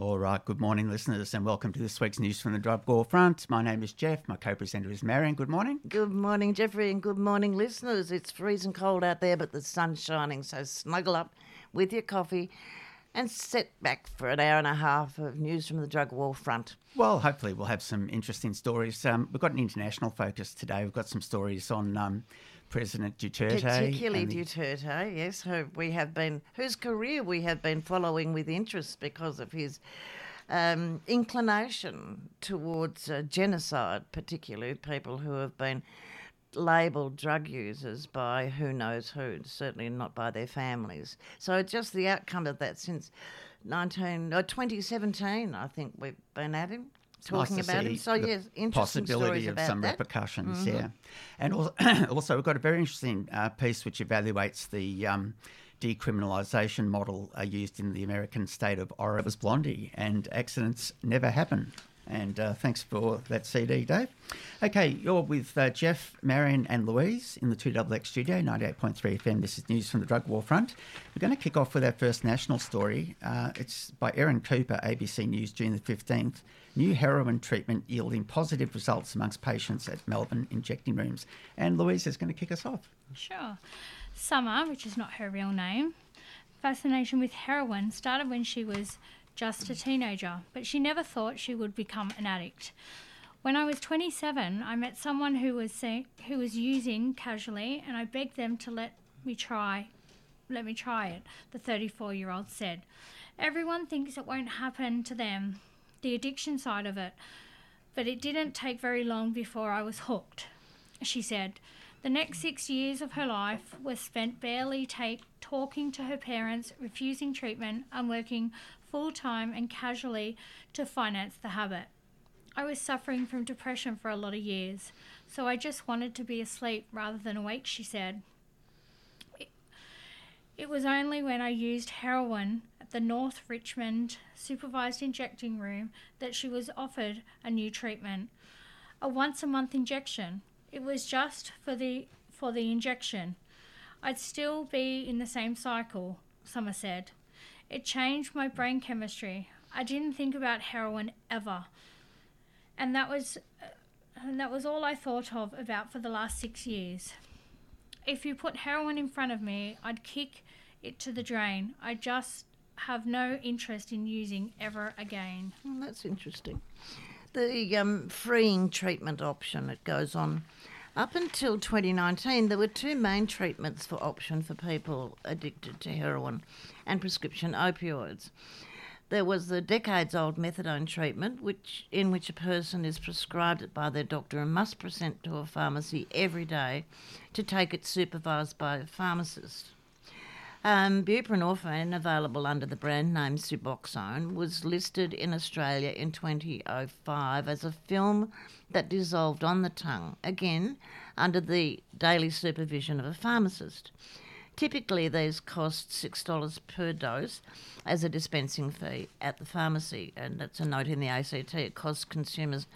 All right, good morning, listeners, and welcome to this week's news from the Drug War Front. My name is Jeff. My co-presenter is Marion. Good morning. Good morning, Jeffrey, and good morning, listeners. It's freezing cold out there, but the sun's shining, so snuggle up with your coffee and sit back for an hour and a half of news from the drug war front. Well, hopefully, we'll have some interesting stories. Um, we've got an international focus today. We've got some stories on um, President Duterte. Particularly Duterte, yes, who we have been, whose career we have been following with interest because of his um, inclination towards uh, genocide, particularly people who have been labelled drug users by who knows who, certainly not by their families. So just the outcome of that since 19, uh, 2017, I think we've been at him talking nice about him. So yes, interesting possibility of some that. repercussions. Mm-hmm. Yeah, and also, also we've got a very interesting uh, piece which evaluates the. Um, decriminalisation model uh, used in the American state of Oregon. It was Blondie, and accidents never happen. And uh, thanks for that CD, Dave. Okay, you're with uh, Jeff, Marion, and Louise in the 2XX studio, 98.3 FM. This is news from the drug war front. We're going to kick off with our first national story. Uh, it's by Erin Cooper, ABC News, June the 15th. New heroin treatment yielding positive results amongst patients at Melbourne injecting rooms. And Louise is going to kick us off. Sure. Summer, which is not her real name, fascination with heroin started when she was just a teenager, but she never thought she would become an addict. When I was 27, I met someone who was who was using casually, and I begged them to let me try. Let me try it, the 34 year old said. Everyone thinks it won't happen to them, the addiction side of it, but it didn't take very long before I was hooked, she said. The next six years of her life were spent barely take, talking to her parents, refusing treatment, and working full time and casually to finance the habit. I was suffering from depression for a lot of years, so I just wanted to be asleep rather than awake, she said. It was only when I used heroin at the North Richmond supervised injecting room that she was offered a new treatment, a once a month injection. It was just for the for the injection. I'd still be in the same cycle, Summer said. It changed my brain chemistry. I didn't think about heroin ever. And that was and that was all I thought of about for the last 6 years. If you put heroin in front of me, I'd kick it to the drain. I just have no interest in using ever again. Well, that's interesting. The um, freeing treatment option, it goes on. Up until 2019, there were two main treatments for option for people addicted to heroin and prescription opioids. There was the decades old methadone treatment, which, in which a person is prescribed it by their doctor and must present to a pharmacy every day to take it supervised by a pharmacist. Um, buprenorphine, available under the brand name Suboxone, was listed in Australia in 2005 as a film that dissolved on the tongue, again under the daily supervision of a pharmacist. Typically, these cost $6 per dose as a dispensing fee at the pharmacy, and that's a note in the ACT. It costs consumers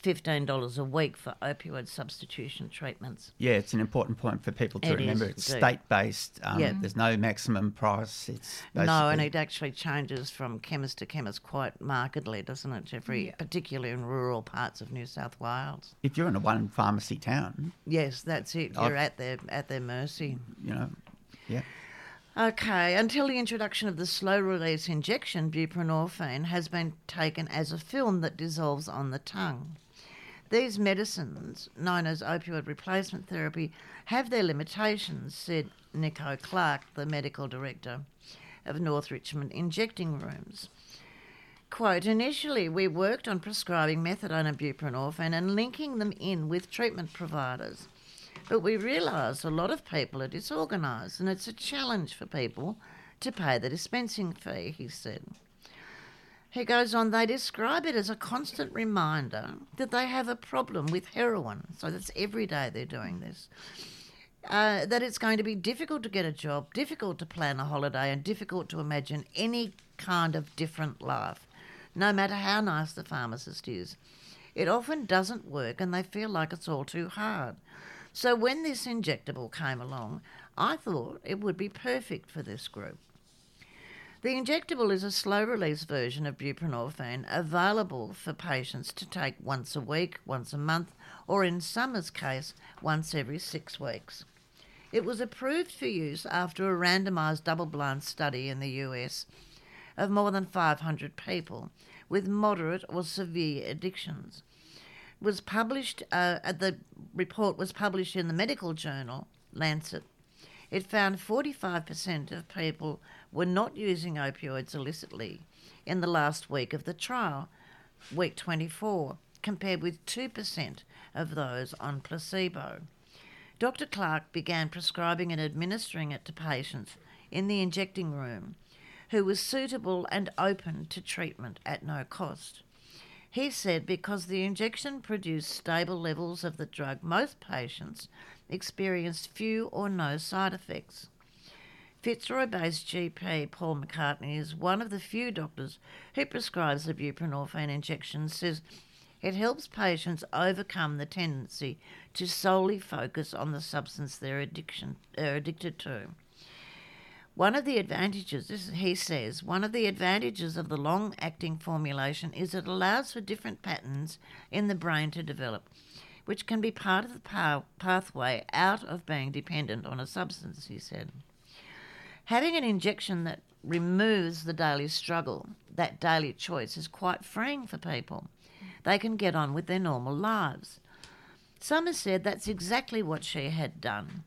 $15 a week for opioid substitution treatments. Yeah, it's an important point for people to It remember. is, it's indeed. state based. Um, Yeah. There's no maximum price. It's No, and it actually changes from chemist to chemist quite markedly, doesn't it, Jeffrey? Particularly in rural parts of New South Wales. if you're in a one pharmacy town, Yes, that's it. I've- You're at their at their mercy. you know, yeah. Okay, until the introduction of the slow release injection, buprenorphine has been taken as a film that dissolves on the tongue. These medicines, known as opioid replacement therapy, have their limitations, said Nico Clark, the medical director of North Richmond Injecting Rooms. Quote, initially we worked on prescribing methadone and buprenorphine and linking them in with treatment providers. But we realise a lot of people are disorganised and it's a challenge for people to pay the dispensing fee, he said. He goes on, they describe it as a constant reminder that they have a problem with heroin. So that's every day they're doing this. Uh, that it's going to be difficult to get a job, difficult to plan a holiday, and difficult to imagine any kind of different life, no matter how nice the pharmacist is. It often doesn't work, and they feel like it's all too hard. So when this injectable came along, I thought it would be perfect for this group. The injectable is a slow release version of buprenorphine available for patients to take once a week, once a month, or in Summer's case, once every six weeks. It was approved for use after a randomised double blind study in the US of more than 500 people with moderate or severe addictions. Was published, uh, the report was published in the medical journal Lancet. It found 45% of people were not using opioids illicitly in the last week of the trial, week 24, compared with 2% of those on placebo. Dr. Clark began prescribing and administering it to patients in the injecting room who was suitable and open to treatment at no cost. He said because the injection produced stable levels of the drug, most patients experienced few or no side effects. Fitzroy based GP Paul McCartney is one of the few doctors who prescribes the buprenorphine injection, says it helps patients overcome the tendency to solely focus on the substance they're addiction, are addicted to. One of the advantages, this, he says, one of the advantages of the long acting formulation is it allows for different patterns in the brain to develop, which can be part of the pa- pathway out of being dependent on a substance, he said. Having an injection that removes the daily struggle, that daily choice, is quite freeing for people. They can get on with their normal lives. Summer said that's exactly what she had done.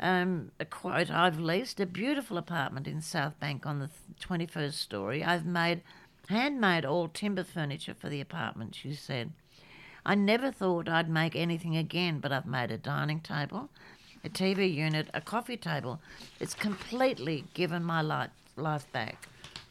Um, a quote I've leased a beautiful apartment in South Bank on the 21st story. I've made handmade all timber furniture for the apartment, she said. I never thought I'd make anything again, but I've made a dining table, a TV unit, a coffee table. It's completely given my life, life back.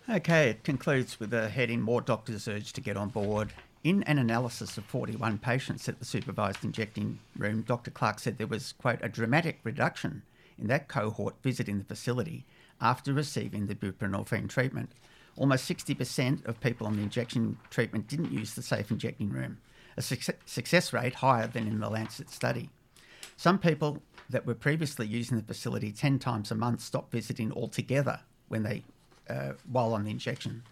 Okay, it concludes with a heading More doctors Urge to get on board. In an analysis of 41 patients at the supervised injecting room, Dr. Clark said there was, quote, a dramatic reduction in that cohort visiting the facility after receiving the buprenorphine treatment. Almost 60% of people on the injection treatment didn't use the safe injecting room, a success rate higher than in the Lancet study. Some people that were previously using the facility 10 times a month stopped visiting altogether when they, uh, while on the injection.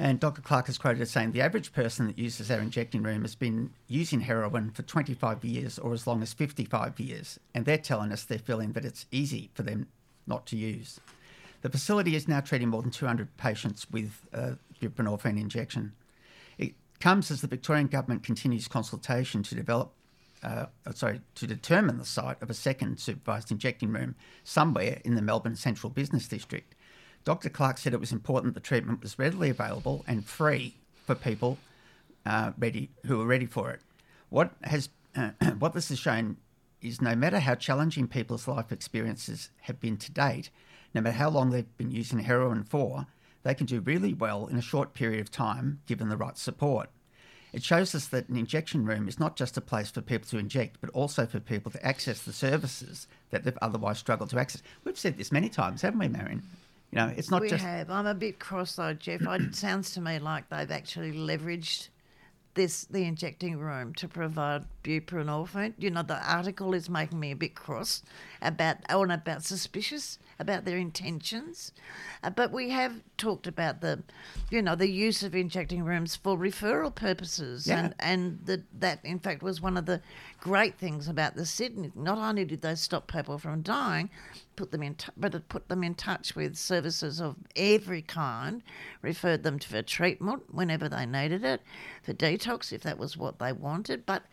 And Dr. Clark is quoted as saying the average person that uses our injecting room has been using heroin for 25 years or as long as 55 years, and they're telling us they're feeling that it's easy for them not to use. The facility is now treating more than 200 patients with uh, buprenorphine injection. It comes as the Victorian government continues consultation to develop, uh, sorry, to determine the site of a second supervised injecting room somewhere in the Melbourne Central Business District. Dr. Clark said it was important the treatment was readily available and free for people uh, ready who are ready for it. What has uh, what this has shown is no matter how challenging people's life experiences have been to date, no matter how long they've been using heroin for, they can do really well in a short period of time given the right support. It shows us that an injection room is not just a place for people to inject, but also for people to access the services that they've otherwise struggled to access. We've said this many times, haven't we, Marion? You know, it's not we just. We have. I'm a bit cross though, Jeff. it sounds to me like they've actually leveraged this the injecting room to provide buprenorphine. You know, the article is making me a bit cross about or about suspicious about their intentions. Uh, but we have talked about the, you know, the use of injecting rooms for referral purposes, yeah. and and the, that in fact was one of the great things about the Sydney. Not only did they stop people from dying, put them in, t- but it put them in touch with services of every kind, referred them to for treatment whenever they needed it, for detox if that was what they wanted, but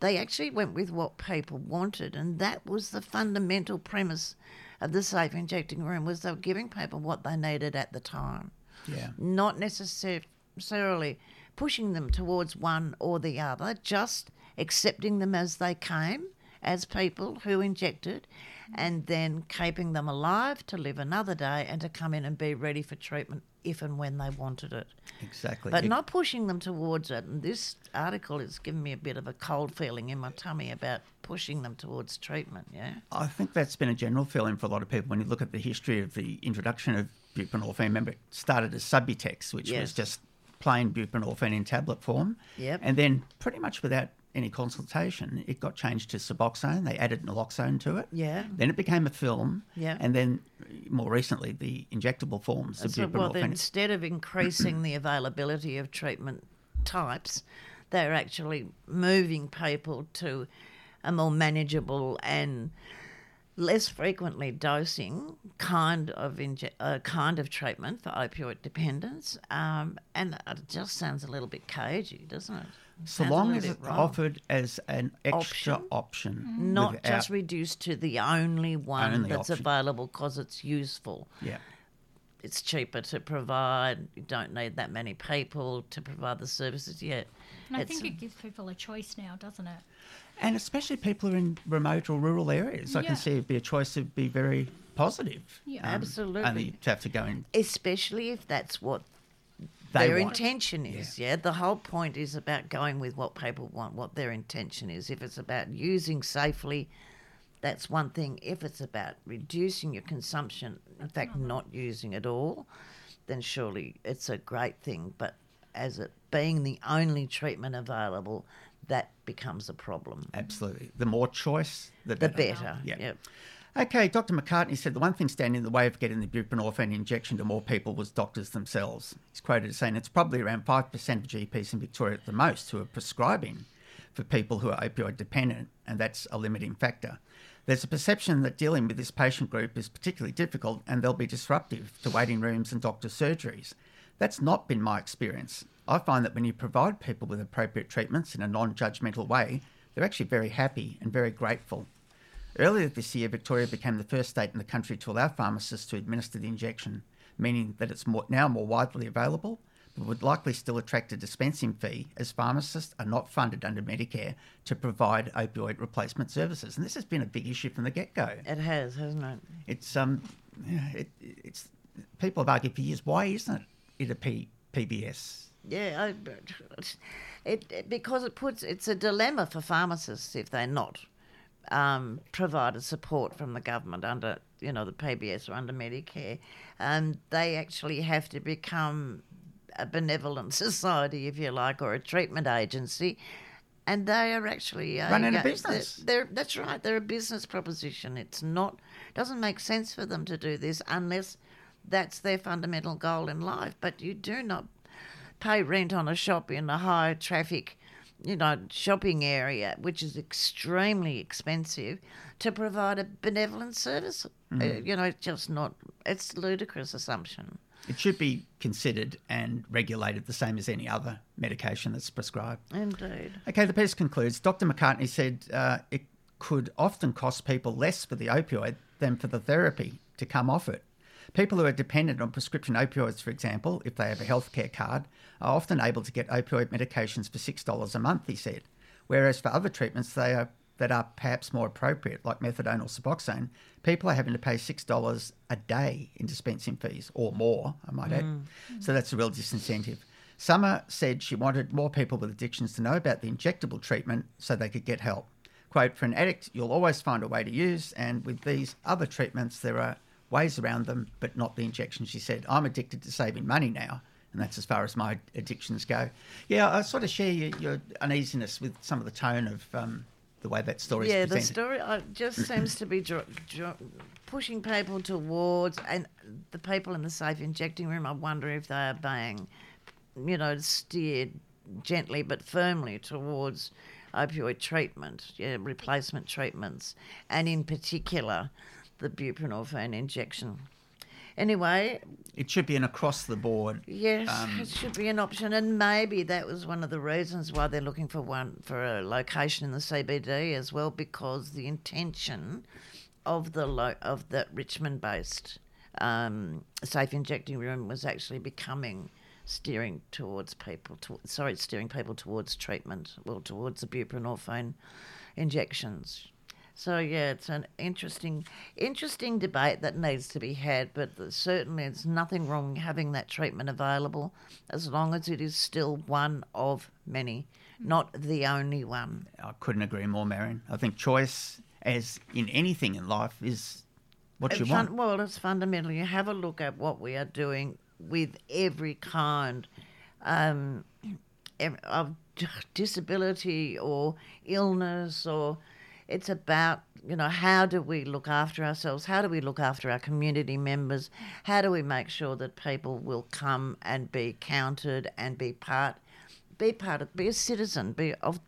they actually went with what people wanted, and that was the fundamental premise of the safe injecting room was they were giving people what they needed at the time. Yeah. Not necessarily pushing them towards one or the other, just accepting them as they came as people who injected Mm-hmm. and then keeping them alive to live another day and to come in and be ready for treatment if and when they wanted it. Exactly. But it, not pushing them towards it. And this article is giving me a bit of a cold feeling in my tummy about pushing them towards treatment, yeah? I think that's been a general feeling for a lot of people when you look at the history of the introduction of buprenorphine. Remember, it started as Subutex, which yes. was just plain buprenorphine in tablet form. Yep. And then pretty much without any consultation, it got changed to Suboxone. They added naloxone to it. Yeah. Then it became a film. Yeah. And then more recently, the injectable forms of So, well, instead of increasing the availability of treatment types, they're actually moving people to a more manageable and less frequently dosing kind of inje- uh, kind of treatment for opioid dependence. Um, and it just sounds a little bit cagey, doesn't it? so Sounds long as it's wrong. offered as an extra Option. option. not without- just reduced to the only one Only that's option. available because it's useful. Yeah. it's cheaper to provide. You don't need that many people to provide the services yet. And I It's- think it gives people a choice now, doesn't it? And especially people who are in remote or rural areas. I can see it'd be a choice that would be very positive. Yeah. Um, Absolutely. Only to have to go in. especially if that's what They their want. intention is. Yeah. the whole point is about going with what people want, what their intention is. If it's about using safely, that's one thing. If it's about reducing your consumption, in fact, mm-hmm. not using at all, then surely it's a great thing. But as it being the only treatment available, that becomes a problem. Absolutely. The more choice, the The better. better. Yeah. Yep. Okay, Dr. McCartney said the one thing standing in the way of getting the buprenorphine injection to more people was doctors themselves. He's quoted as saying it's probably around 5% of GPs in Victoria at the most who are prescribing for people who are opioid dependent, and that's a limiting factor. There's a perception that dealing with this patient group is particularly difficult and they'll be disruptive to waiting rooms and doctors' surgeries. That's not been my experience. I find that when you provide people with appropriate treatments in a non judgmental way, they're actually very happy and very grateful. Earlier this year, Victoria became the first state in the country to allow pharmacists to administer the injection, meaning that it's more, now more widely available, but would likely still attract a dispensing fee as pharmacists are not funded under Medicare to provide opioid replacement services. And this has been a big issue from the get go. It has, hasn't it? It's um, it, it's people have argued for years. Why isn't it a P, PBS? Yeah, I, it, it because it puts it's a dilemma for pharmacists if they're not um, provided support from the government under you know the PBS or under Medicare, and they actually have to become a benevolent society, if you like, or a treatment agency. And they are actually uh, Running a yeah, they're- business. They're, that's right. They're a business proposition. It's not doesn't make sense for them to do this unless that's their fundamental goal in life. But you do not pay rent on a shop in a high traffic, you know, shopping area, which is extremely expensive, to provide a benevolent service. Uh, you know, it's just not. It's ludicrous assumption. It should be considered and regulated the same as any other medication that's prescribed. Indeed. Okay, the piece concludes. Dr. McCartney said uh, it could often cost people less for the opioid than for the therapy to come off it. People who are dependent on prescription opioids, for example, if they have a healthcare card, are often able to get opioid medications for $6 a month, he said. Whereas for other treatments they are, that are perhaps more appropriate, like methadone or Suboxone, people are having to pay $6 a day in dispensing fees, or more, I might add. Mm. So that's a real disincentive. Summer said she wanted more people with addictions to know about the injectable treatment so they could get help. Quote, for an addict, you'll always find a way to use, and with these other treatments, there are ways around them, but not the injection, she said. I'm addicted to saving money now, and that's as far as my addictions go. Yeah, I sort of share your, your uneasiness with some of the tone of um, the way that story is presented. Yeah, the story uh, just seems to be dr- dr- pushing people towards, and the people in the safe injecting room. I wonder if they are being, you know, steered gently but firmly towards opioid treatment, yeah, replacement treatments, and in particular, the buprenorphine injection. Anyway, It should be an across the board. Yes, Um, it should be an option, and maybe that was one of the reasons why they're looking for one for a location in the CBD as well, because the intention of the lo- of the Richmond-based um, safe injecting room was actually becoming steering towards people. To, sorry, steering people towards treatment, well, towards the buprenorphine injections. So yeah, it's an interesting, interesting debate that needs to be had. But certainly, it's nothing wrong having that treatment available, as long as it is still one of many, not the only one. I couldn't agree more, Marion. I think choice, as in anything in life, is what you want. fun- well, it's fundamental. You have a look at what we are doing with every kind um, of disability or illness or it's about you know how do we look after ourselves? How do we look after our community members? How do we make sure that people will come and be counted and be part be part of be a citizen be of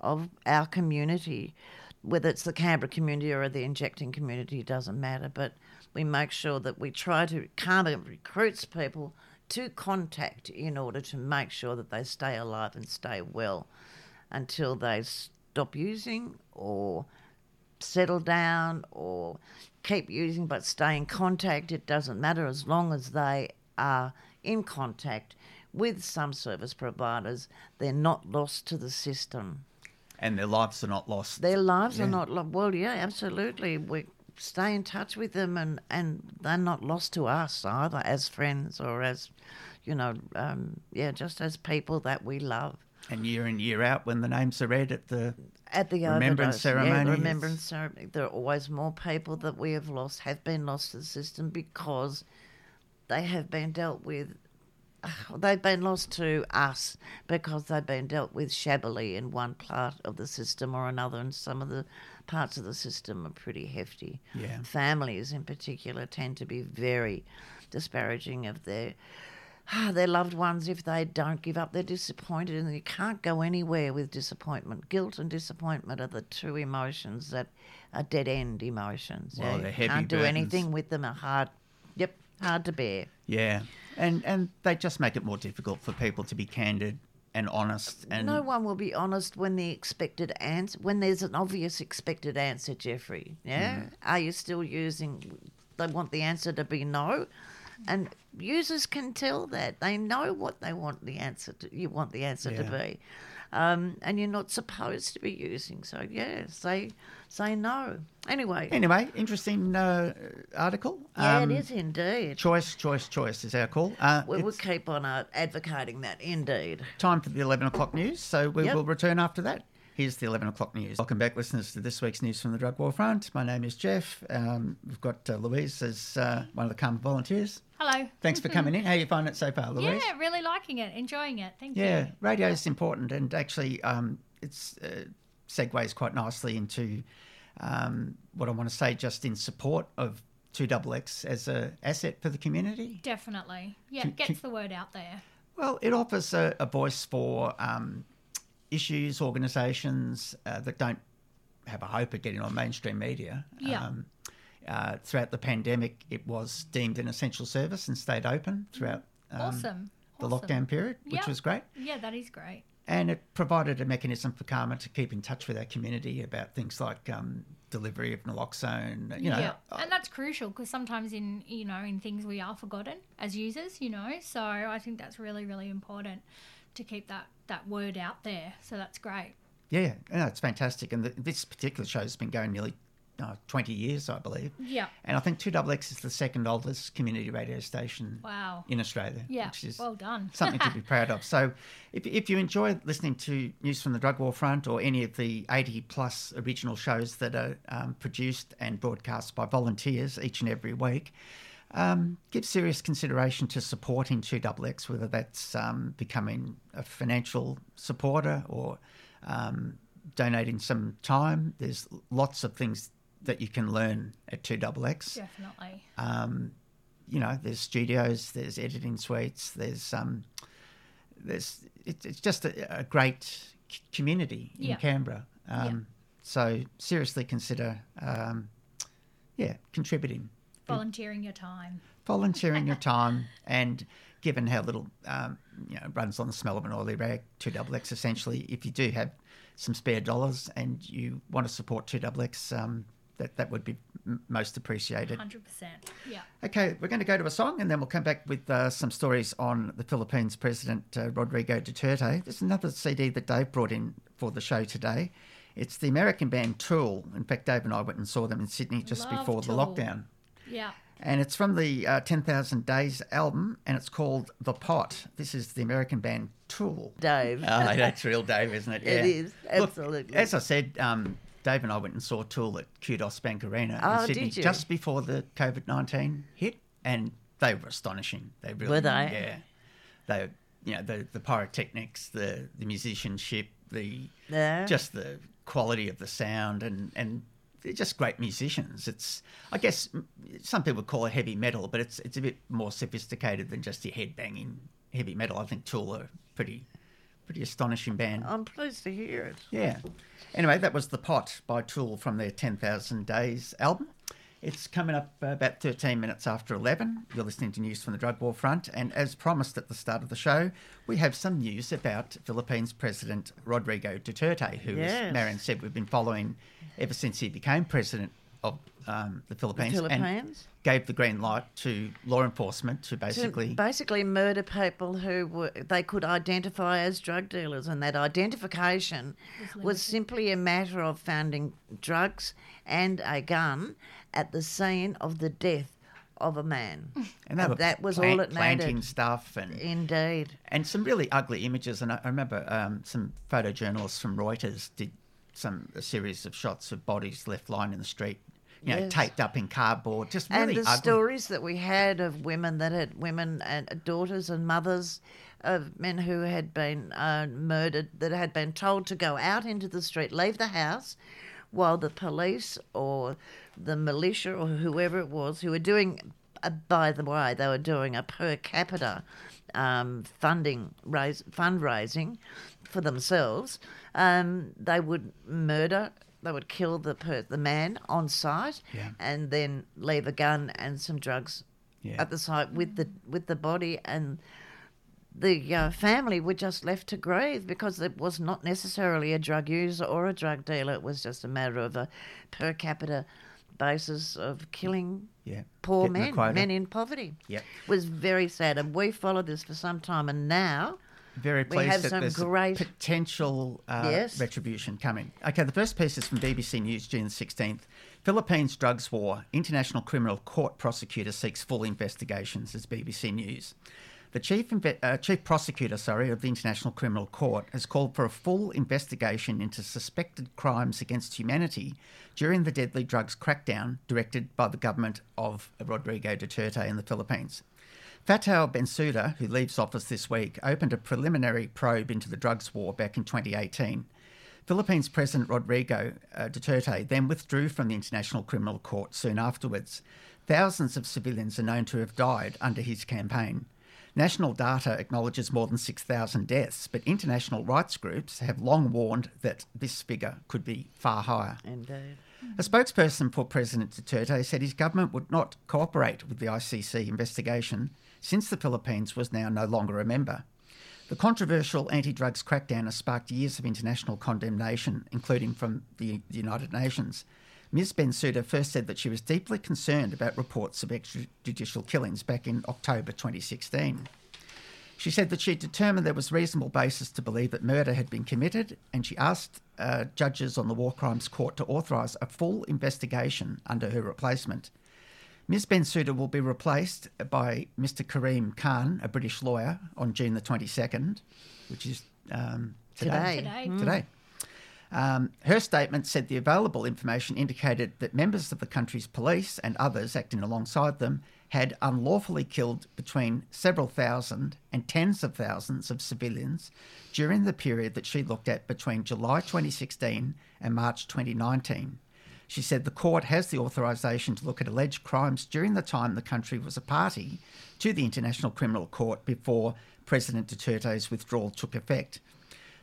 of our community? Whether it's the Canberra community or the injecting community doesn't matter but we make sure that we try to Canberra recruits people to contact in order to make sure that they stay alive and stay well until they stop using or settle down or keep using but stay in contact. It doesn't matter as long as they are in contact with some service providers, they're not lost to the system. And their lives are not lost. Their lives Yeah. are not lost. Well, yeah, absolutely. We stay in touch with them and, and they're not lost to us either as friends or as, you know, um, yeah, just as people that we love. And year in, year out, when the names are read at the At the Remembrance overdose, yeah, ceremony, the remembrance ceremony. There are always more people that we have lost, have been lost to the system because they have been dealt with. They've been lost to us because they've been dealt with shabbily in one part of the system or another, and some of the parts of the system are pretty hefty. Yeah. Families, in particular, tend to be very disparaging of their Ah, their loved ones if they don't give up. They're disappointed, and you can't go anywhere with disappointment. Guilt and disappointment are the two emotions that are dead end emotions. Well, yeah? You can't do burdens. anything with them. Are hard. Yep, hard to bear. yeah, and and they just make it more difficult for people to be candid and honest. And no one will be honest when the expected answer, when there's an obvious expected answer, Jeffrey. Yeah, mm. are you still using? They want the answer to be no, and users can tell that they know what they want the answer to. You want the answer to be, um, and you're not supposed to be using. So yeah, say say no. Anyway, anyway, interesting uh, article. yeah, Um, it is indeed. Choice, choice, choice is our call. Uh, We will keep on uh, advocating that. Indeed. time for the 11 o'clock news, so we Yep. will return after that. Here's the 11 o'clock news. Welcome back, listeners, to this week's news from the Drug War Front. My name is Jeff. Um, we've got uh, Louise as uh, one of the CAHMA volunteers. Hello. Thanks for coming in. How you finding it so far, Louise? Yeah, really liking it, enjoying it. Thank Yeah, you. Yeah, radio is important, and actually, um, it's uh, segues quite nicely into um, what I want to say, just in support of Two Double X as a asset for the community. Definitely. Yeah, Can- gets can- the word out there. Well, it offers a, a voice for um, issues, organisations uh, that don't have a hope of getting on mainstream media. Yeah. Um, uh, throughout the pandemic, it was deemed an essential service and stayed open throughout um, awesome. the awesome. lockdown period, which Yep. was great. Yeah, that is great. And it provided a mechanism for CAHMA to keep in touch with our community about things like um, delivery of naloxone. You know, yeah, and that's crucial because sometimes in you know in things we are forgotten as users, you know. So I think that's really really important to keep that that word out there. So that's great. yeah, no, it's fantastic. And the, this particular show has been going nearly uh, 20 years, I believe. Yeah. And I think 2XX is the second oldest community radio station Wow. in Australia. Yeah. Which is well done. something to be proud of. So if, if you enjoy listening to News from the Drug War Front or any of the 80 plus original shows that are um, produced and broadcast by volunteers each and every week, um, give serious consideration to supporting 2XX, whether that's um, becoming a financial supporter or um, donating some time. There's lots of things that you can learn at 2XX Definitely. um, you know, there's studios, there's editing suites, there's um, there's it, it's just a, a great c- community in Yeah. Canberra. Um, So seriously consider, um, yeah, contributing, Volunteering your time. volunteering your time, and given how little um, you know runs on the smell of an oily rag, two double X essentially. If you do have some spare dollars and you want to support two double X, um, that that would be m- most appreciated. Hundred percent. Yeah. Okay, we're going to go to a song and then we'll come back with uh, some stories on the Philippines President uh, Rodrigo Duterte. There's another CD that Dave brought in for the show today. It's the American band Tool. In fact, Dave and I went and saw them in Sydney just Love before the lockdown. Yeah. And it's from the uh, 10,000 Days album and it's called The Pot. This is the American band Tool. Dave. Oh, that's real Dave, isn't it? It is, Look, absolutely. as I said, um, Dave and I went and saw Tool at Qudos Bank Arena Oh, in Sydney did you? just before the COVID 19 hit, and they were astonishing. They really Were they? Yeah. They you know the the pyrotechnics, the the musicianship, the Yeah. just the quality of the sound, and and they're just great musicians. It's I guess some people call it heavy metal, but it's it's a bit more sophisticated than just your head banging heavy metal. I think Tool are pretty pretty astonishing band. I'm pleased to hear it. Yeah. Anyway, that was The Pot by Tool from their 10,000 Days album. It's coming up uh, about 13 minutes after 11. You're listening to news from the drug war front. And as promised at the start of the show, we have some news about Philippines President Rodrigo Duterte, who, Yes. as Marion said, we've been following ever since he became president of um, the Philippines. And Philippines? gave the green light to law enforcement to To basically. basically murder people who were, they could identify as drug dealers, and that identification was simply a matter of finding drugs and a gun at the scene of the death of a man. and they were that was plant- all it planting mattered. stuff and Indeed. and some really ugly images. And I, I remember um, some photojournalists from Reuters did some a series of shots of bodies left lying in the street, you know, Yes. taped up in cardboard, just and the ugly. stories that we had of women that had women and daughters and mothers of men who had been uh, murdered that had been told to go out into the street, leave the house, while the police or the militia or whoever it was who were doing, uh, by the way, they were doing a per capita um, funding raise, fundraising for themselves. Um, they would murder. They would kill the per- the man on site, Yeah. and then leave a gun and some drugs Yeah. at the site with the with the body and the uh, family were just left to grieve because it was not necessarily a drug user or a drug dealer. It was just a matter of a per capita basis of killing yeah, poor Getting men, men in poverty. Yep. It was very sad, and we followed this for some time, and now Very pleased that some there's great- potential uh, Yes. retribution coming. Okay, the first piece is from BBC News, June 16th. Philippines drugs war. International Criminal Court prosecutor seeks full investigations. As BBC News. The chief uh, chief prosecutor, sorry, of the International Criminal Court has called for a full investigation into suspected crimes against humanity during the deadly drugs crackdown directed by the government of Rodrigo Duterte in the Philippines. Fatou Bensouda, who leaves office this week, opened a preliminary probe into the drugs war back in 2018. Philippines President Rodrigo uh, Duterte then withdrew from the International Criminal Court soon afterwards. Thousands of civilians are known to have died under his campaign. National data acknowledges more than 6,000 deaths, but international rights groups have long warned that this figure could be far higher. indeed. A spokesperson for President Duterte said his government would not cooperate with the ICC investigation since the Philippines was now no longer a member. The controversial anti drugs crackdown has sparked years of international condemnation, including from the United Nations. Ms. Bensouda first said that she was deeply concerned about reports of extrajudicial killings back in October 2016. She said that she determined there was reasonable basis to believe that murder had been committed, and she asked uh, judges on the War Crimes Court to authorise a full investigation under her replacement. Ms. Bensouda will be replaced by Mr. Karim Khan, a British lawyer, on June the 22nd, which is um, Today. Today. Today. Um, her statement said the available information indicated that members of the country's police and others acting alongside them had unlawfully killed between several thousand and tens of thousands of civilians during the period that she looked at between July 2016 and March 2019. She said the court has the authorisation to look at alleged crimes during the time the country was a party to the International Criminal Court before President Duterte's withdrawal took effect.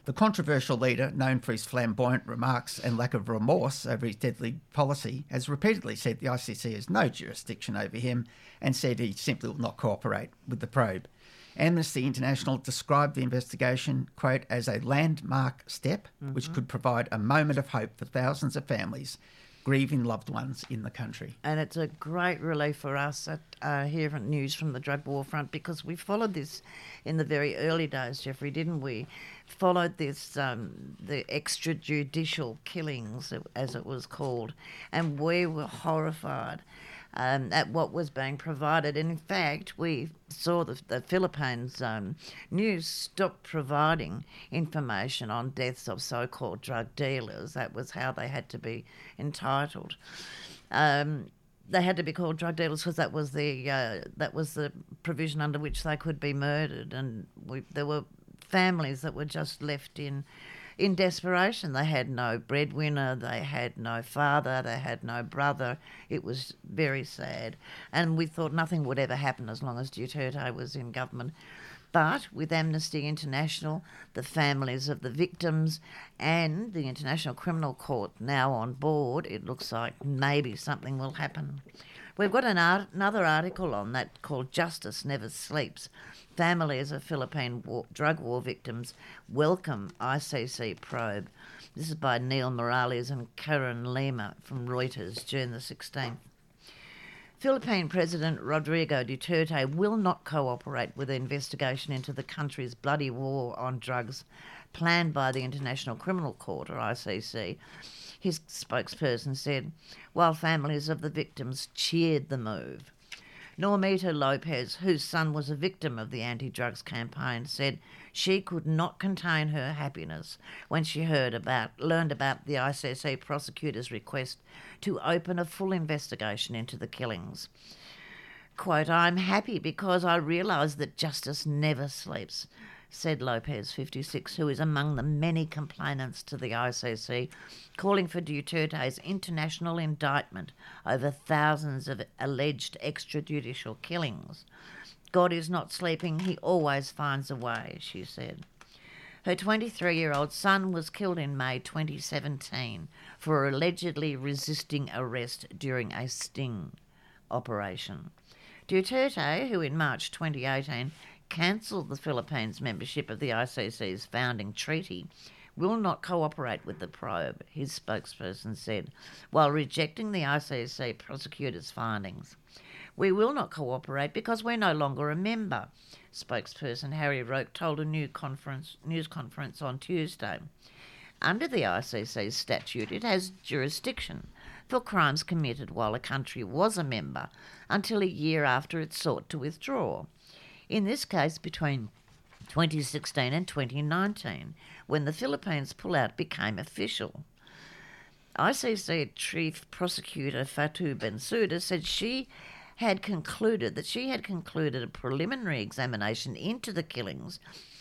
The controversial leader, known for his flamboyant remarks and lack of remorse over his deadly policy, has repeatedly said the ICC has no jurisdiction over him and said he simply will not cooperate with the probe. Amnesty International described the investigation, quote, as a landmark step which mm-hmm. could provide a moment of hope for thousands of families grieving loved ones in the country. And it's a great relief for us at uh, at News from the Drug War Front because we followed this in the very early days, Jeffrey, didn't we? Followed this, um, the extrajudicial killings, as it was called, and we were horrified. Um, at what was being provided. And in fact, we saw the, the Philippines um, news stop providing information on deaths of so called drug dealers. That was how they had to be entitled. Um, they had to be called drug dealers because that was the uh, that was the provision under which they could be murdered, and we, there were families that were just left in in desperation. They had no breadwinner, they had no father, they had no brother. It was very sad, and we thought nothing would ever happen as long as Duterte was in government. But with Amnesty International, the families of the victims, and the International Criminal Court now on board, it looks like maybe something will happen. We've got an art- another article on that called Justice Never Sleeps. Families of Philippine war- drug war victims welcome ICC probe. This is by Neil Morales and Karen Lema from Reuters, June the 16th. Philippine President Rodrigo Duterte will not cooperate with the investigation into the country's bloody war on drugs planned by the International Criminal Court, or ICC. His spokesperson said, while families of the victims cheered the move. Normita Lopez, whose son was a victim of the anti drugs campaign, said she could not contain her happiness when she heard about learned about the ICC prosecutor's request to open a full investigation into the killings. Quote, I'm happy because I realise that justice never sleeps, said Lopez, 56, who is among the many complainants to the ICC, calling for Duterte's international indictment over thousands of alleged extrajudicial killings. God is not sleeping, he always finds a way, she said. Her 23 year old son was killed in May 2017 for allegedly resisting arrest during a sting operation. Duterte, who in March 2018 cancelled the Philippines' membership of the ICC's founding treaty, will not cooperate with the probe, his spokesperson said, while rejecting the ICC prosecutor's findings. We will not cooperate because we're no longer a member, spokesperson Harry Roque told a new conference, news conference on Tuesday. Under the ICC statute, it has jurisdiction for crimes committed while a country was a member until a year after it sought to withdraw in this case between 2016 and 2019, when the Philippines pullout became official. ICC Chief Prosecutor Fatou Bensouda said she had concluded that she had concluded a preliminary examination into the killings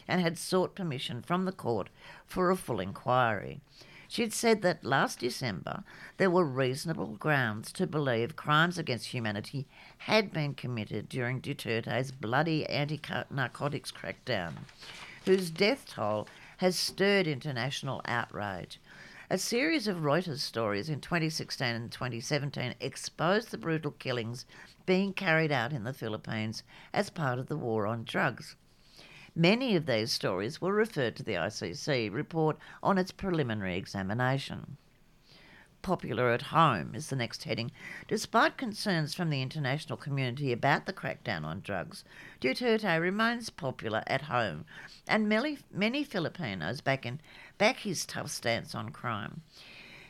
and had sought permission from the court for a full inquiry. She had said that last December there were reasonable grounds to believe crimes against humanity had been committed during Duterte's bloody anti narcotics crackdown, whose death toll has stirred international outrage. A series of Reuters stories in 2016 and 2017 exposed the brutal killings being carried out in the Philippines as part of the war on drugs. Many of these stories were referred to the ICC report on its preliminary examination. Popular at home is the next heading. Despite concerns from the international community about the crackdown on drugs, Duterte remains popular at home, and many, many Filipinos back, in, back his tough stance on crime.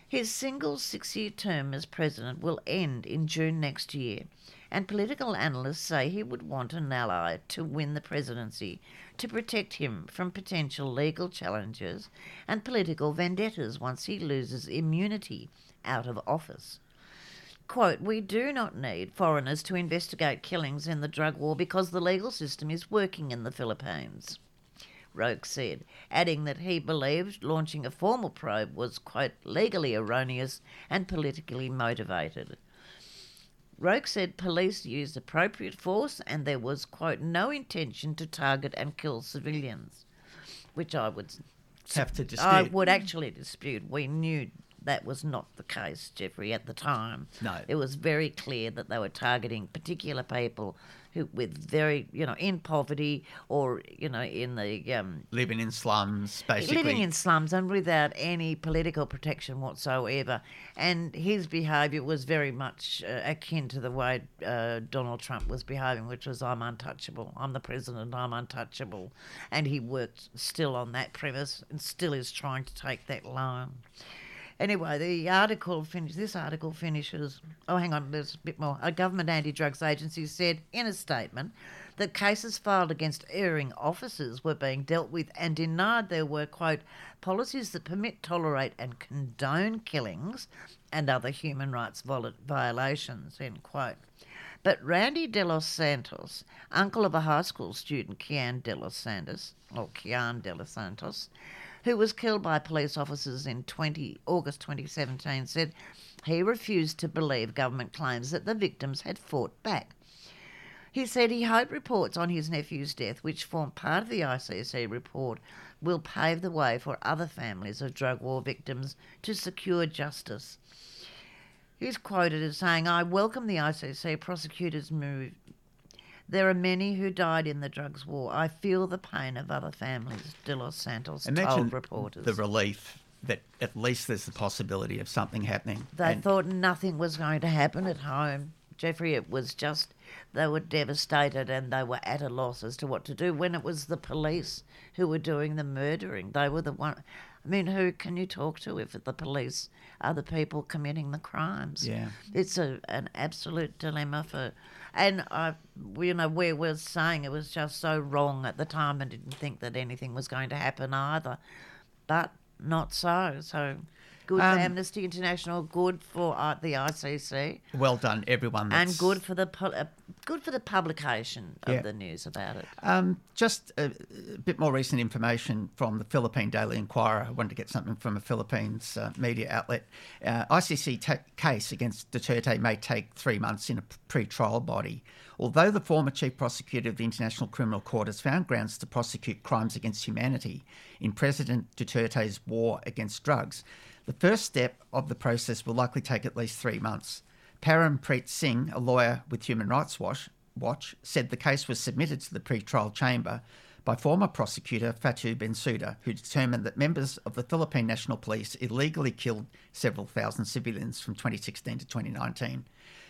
His single six year term as president will end in June next year, and political analysts say he would want an ally to win the presidency to protect him from potential legal challenges and political vendettas once he loses immunity out of office. Quote, we do not need foreigners to investigate killings in the drug war because the legal system is working in the Philippines. Roque said, adding that he believed launching a formal probe was, quote, legally erroneous and politically motivated. Roque said police used appropriate force and there was, quote, no intention to target and kill civilians, which I would have to dispute. I would actually dispute. We knew that was not the case, Jeffrey, at the time. No. It was very clear that they were targeting particular people who, with very, you know, in poverty or, you know, in the. Um, living in slums, basically. Living in slums and without any political protection whatsoever. And his behaviour was very much uh, akin to the way uh, Donald Trump was behaving, which was, I'm untouchable. I'm the president, I'm untouchable. And he worked still on that premise and still is trying to take that line. Anyway, the article finish. This article finishes. Oh, hang on. There's a bit more. A government anti-drugs agency said in a statement that cases filed against erring officers were being dealt with and denied there were quote policies that permit, tolerate, and condone killings and other human rights violations. End quote. But Randy De Los Santos, uncle of a high school student, Kian De Los Santos, or Kian De Los Santos, who was killed by police officers in 20, August 2017, said he refused to believe government claims that the victims had fought back. He said he hoped reports on his nephew's death, which form part of the ICC report, will pave the way for other families of drug war victims to secure justice. He's quoted as saying, I welcome the ICC prosecutors' move. There are many who died in the drugs war. I feel the pain of other families, De Los Santos Imagine told reporters. the relief that at least there's the possibility of something happening. They And- thought nothing was going to happen at home. Jeffrey, it was just, they were devastated and they were at a loss as to what to do when it was the police who were doing the murdering. They were the one. I mean, who can you talk to if the police are the people committing the crimes? Yeah. It's a, an absolute dilemma for. And I, you know, we were saying it was just so wrong at the time and didn't think that anything was going to happen either. But not so. So good Um, for Amnesty International, good for uh, the ICC, well done, everyone. and good for the uh, good for the publication of Yeah. the news about it. Um, just a, a bit more recent information from the Philippine Daily Inquirer. I wanted to get something from a Philippines uh, media outlet. Uh, ICC ta- case against Duterte may take three months in a pre-trial body. Although the former chief prosecutor of the International Criminal Court has found grounds to prosecute crimes against humanity in President Duterte's war against drugs, the first step of the process will likely take at least three months. Parampreet Singh, a lawyer with Human Rights Watch, Watch, said the case was submitted to the pre-trial chamber by former prosecutor Fatou Bensouda, who determined that members of the Philippine National Police illegally killed several thousand civilians from 2016 to 2019.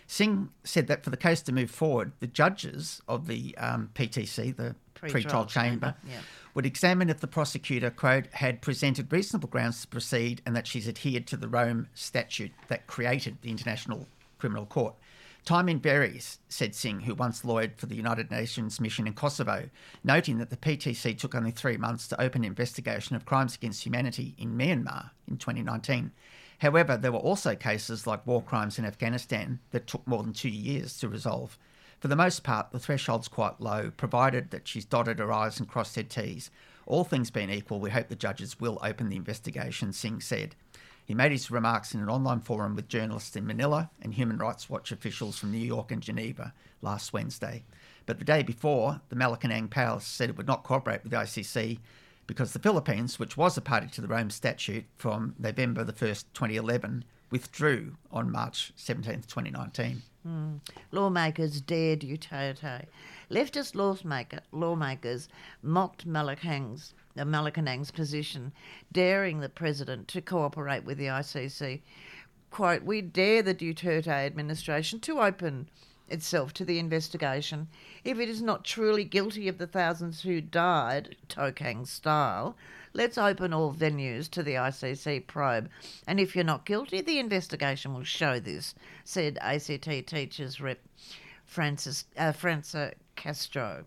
Singh said that for the case to move forward, the judges of the um, PTC, the Pre-trial pre-trial chamber, chamber, yeah. would examine if the prosecutor, quote, had presented reasonable grounds to proceed and that she's adhered to the Rome Statute that created the International Criminal Court. Timing varies, said Singh, who once lawyered for the United Nations mission in Kosovo, noting that the PTC took only three months to open an investigation of crimes against humanity in Myanmar in 2019. However, there were also cases like war crimes in Afghanistan that took more than two years to resolve. For the most part, the threshold's quite low, provided that she's dotted her I's and crossed her T's. All things being equal, we hope the judges will open the investigation, Singh said. He made his remarks in an online forum with journalists in Manila and Human Rights Watch officials from New York and Geneva last Wednesday. But the day before, the Malacanang Palace said it would not cooperate with the ICC because the Philippines, which was a party to the Rome Statute from November the 1st, 2011, withdrew on March 17th, 2019. Lawmakers dared Duterte. Leftist lawmaker, lawmakers mocked Malacanang's, uh, Malacanang's position, daring the president to cooperate with the ICC. Quote, we dare the Duterte administration to open itself to the investigation if it is not truly guilty of the thousands who died, Tokhang style. Let's open all venues to the ICC probe. And if you're not guilty, the investigation will show this, said ACT teachers rep Francis uh, Franca Castro.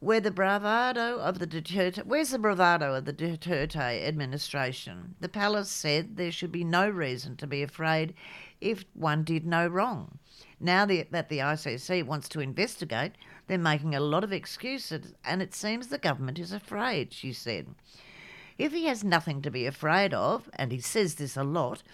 Where the bravado of the Duterte, where's the bravado of the Duterte administration? The palace said there should be no reason to be afraid if one did no wrong. Now that the ICC wants to investigate, they're making a lot of excuses, and it seems the government is afraid, she said. If he has nothing to be afraid of, and he says this a lot,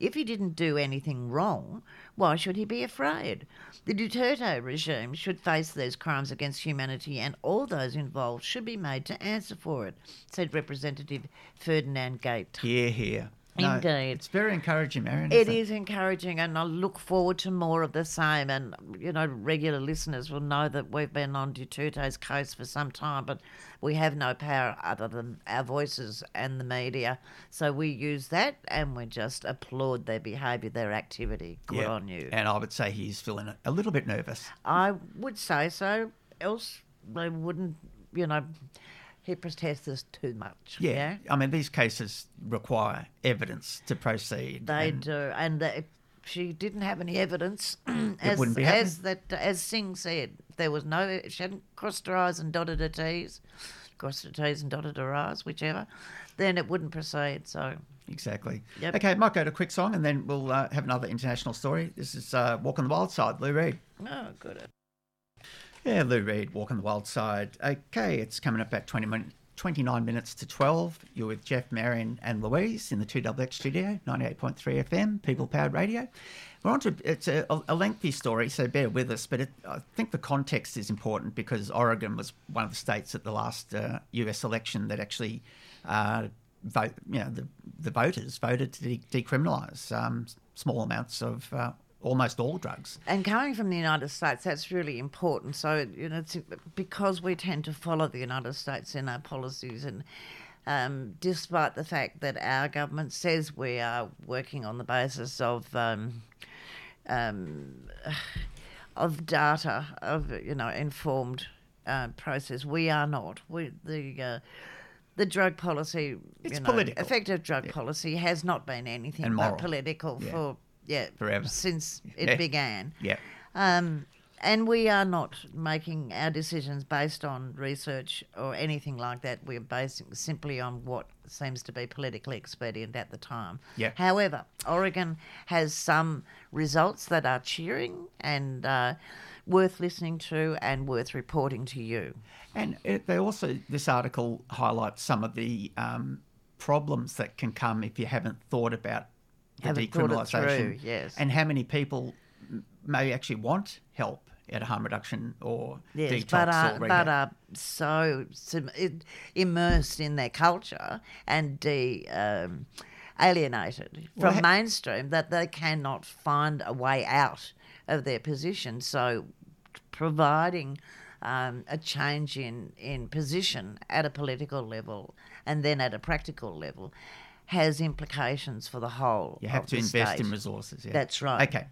if he didn't do anything wrong, why should he be afraid? The Duterte regime should face these crimes against humanity, and all those involved should be made to answer for it, said Representative Ferdinand Gaite. Here, here. Indeed. It's very encouraging, Marion. It isn't encouraging, and I look forward to more of the same. And you know, regular listeners will know that we've been on Duterte's case for some time, but we have no power other than our voices and the media. So we use that, and we just applaud their behaviour, their activity. Good Yeah. on you. And I would say he's feeling a- a little bit nervous. I would say so. Else they wouldn't, you know, he protests too much. Yeah. I mean, these cases require evidence to proceed. They and- do, and if she didn't have any evidence. as, wouldn't be as that as Singh said, there was no. She hadn't crossed her eyes and dotted her T's, crossed her T's and dotted her R's, whichever. Then it wouldn't proceed. So Exactly. Yep. Okay, might go to a quick song and then we'll uh, have another international story. This is uh, Walk on the Wild Side, Lou Reed. oh, good. Yeah, Lou Reed, Walk on the Wild Side. Okay, it's coming up at 20 min- 29 minutes to 12. You're with Jeff, Marion, and Louise in the 2XX studio, 98.3 FM, People Powered Radio. We're on to, it's a, a lengthy story, so bear with us, but it, I think the context is important because Oregon was one of the states at the last uh, US election that actually uh, vote, you know, the, the voters voted to de- decriminalise um, small amounts of uh, almost all drugs. And coming from the United States, that's really important. So, you know, it's because we tend to follow the United States in our policies, and um, despite the fact that our government says we are working on the basis of um, um, of data, of you know, informed uh, process, we are not. We the uh, the drug policy, It's you know, political. effective drug policy has not been anything but political Yeah. for yeah Forever. since it Yeah. began. Yeah. Um, and we are not making our decisions based on research or anything like that. We're basing simply on what seems to be politically expedient at the time. Yeah. However, Oregon has some results that are cheering and uh, worth listening to and worth reporting to you. And it, they also, this article highlights some of the um, problems that can come if you haven't thought about the Haven't thought it decriminalisation. yes. And how many people may actually want help at harm reduction or Yes, detox but or are, rehab. but are so immersed in their culture and de, um, alienated Well, from ha- mainstream that they cannot find a way out of their position. So, providing um, a change in, in position at a political level and then at a practical level has implications for the whole. You have to invest in resources. Yeah. That's right. Okay.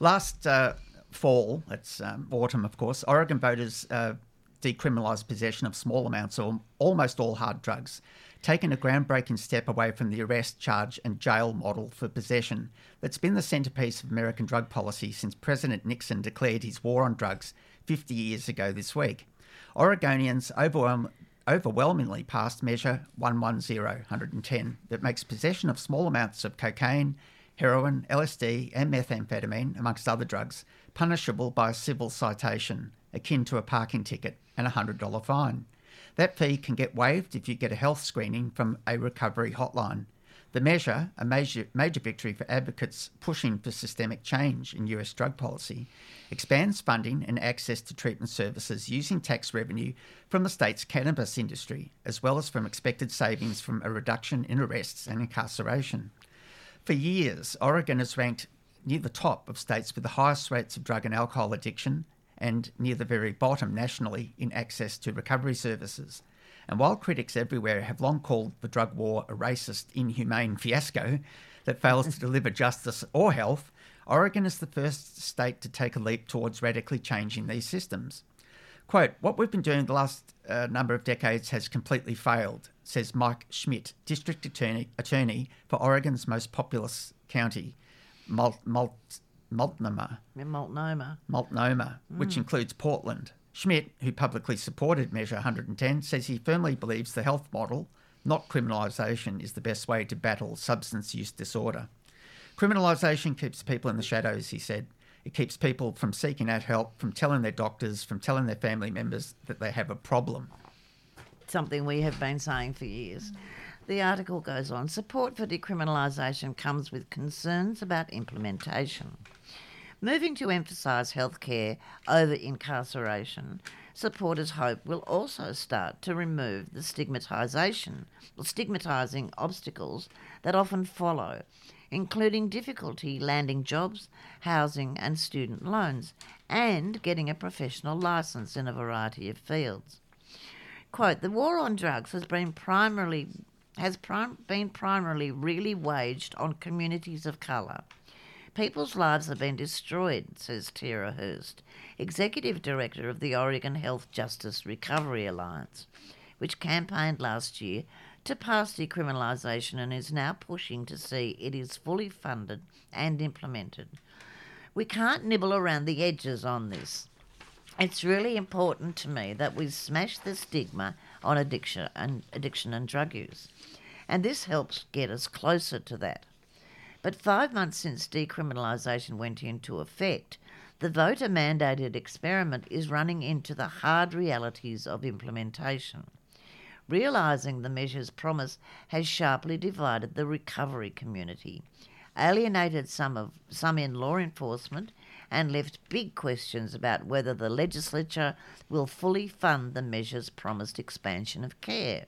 Last uh, fall, that's um, autumn, of course, Oregon voters uh, decriminalised possession of small amounts or almost all hard drugs, taking a groundbreaking step away from the arrest, charge, and jail model for possession that's been the centrepiece of American drug policy since President Nixon declared his war on drugs 50 years ago this week. Oregonians overwhelm, overwhelmingly passed Measure 110, 110 that makes possession of small amounts of cocaine, heroin, LSD, and methamphetamine, amongst other drugs, punishable by a civil citation akin to a parking ticket and a $100 fine. That fee can get waived if you get a health screening from a recovery hotline. The measure, a major, major victory for advocates pushing for systemic change in US drug policy, expands funding and access to treatment services using tax revenue from the state's cannabis industry, as well as from expected savings from a reduction in arrests and incarceration. For years, Oregon has ranked near the top of states with the highest rates of drug and alcohol addiction and near the very bottom nationally in access to recovery services. And while critics everywhere have long called the drug war a racist, inhumane fiasco that fails to deliver justice or health, Oregon is the first state to take a leap towards radically changing these systems. Quote, what we've been doing the last uh, number of decades has completely failed, says Mike Schmidt, District Attorney, attorney for Oregon's most populous county, Mult, Mult, Multnomah. Multnomah. Multnomah, which includes Portland. Schmidt, who publicly supported Measure 110, says he firmly believes the health model, not criminalisation, is the best way to battle substance use disorder. Criminalisation keeps people in the shadows, he said. It keeps people from seeking out help, from telling their doctors, from telling their family members that they have a problem. something we have been saying for years. The article goes on support for decriminalisation comes with concerns about implementation. Moving to emphasise healthcare over incarceration, supporters hope will also start to remove the stigmatisation, stigmatising obstacles that often follow, including difficulty landing jobs, housing, and student loans, and getting a professional licence in a variety of fields. Quote, the war on drugs has been primarily has prim- been primarily really waged on communities of colour. People's lives have been destroyed, says Tera Hurst, Executive Director of the Oregon Health Justice Recovery Alliance. which campaigned last year to pass decriminalisation and is now pushing to see it is fully funded and implemented. We can't nibble around the edges on this. It's really important to me that we smash the stigma on addiction and addiction and drug use. And this helps get us closer to that. But five months since decriminalisation went into effect, the voter mandated experiment is running into the hard realities of implementation. Realising the measure's promise has sharply divided the recovery community, alienated some of some in law enforcement, and left big questions about whether the legislature will fully fund the measure's promised expansion of care.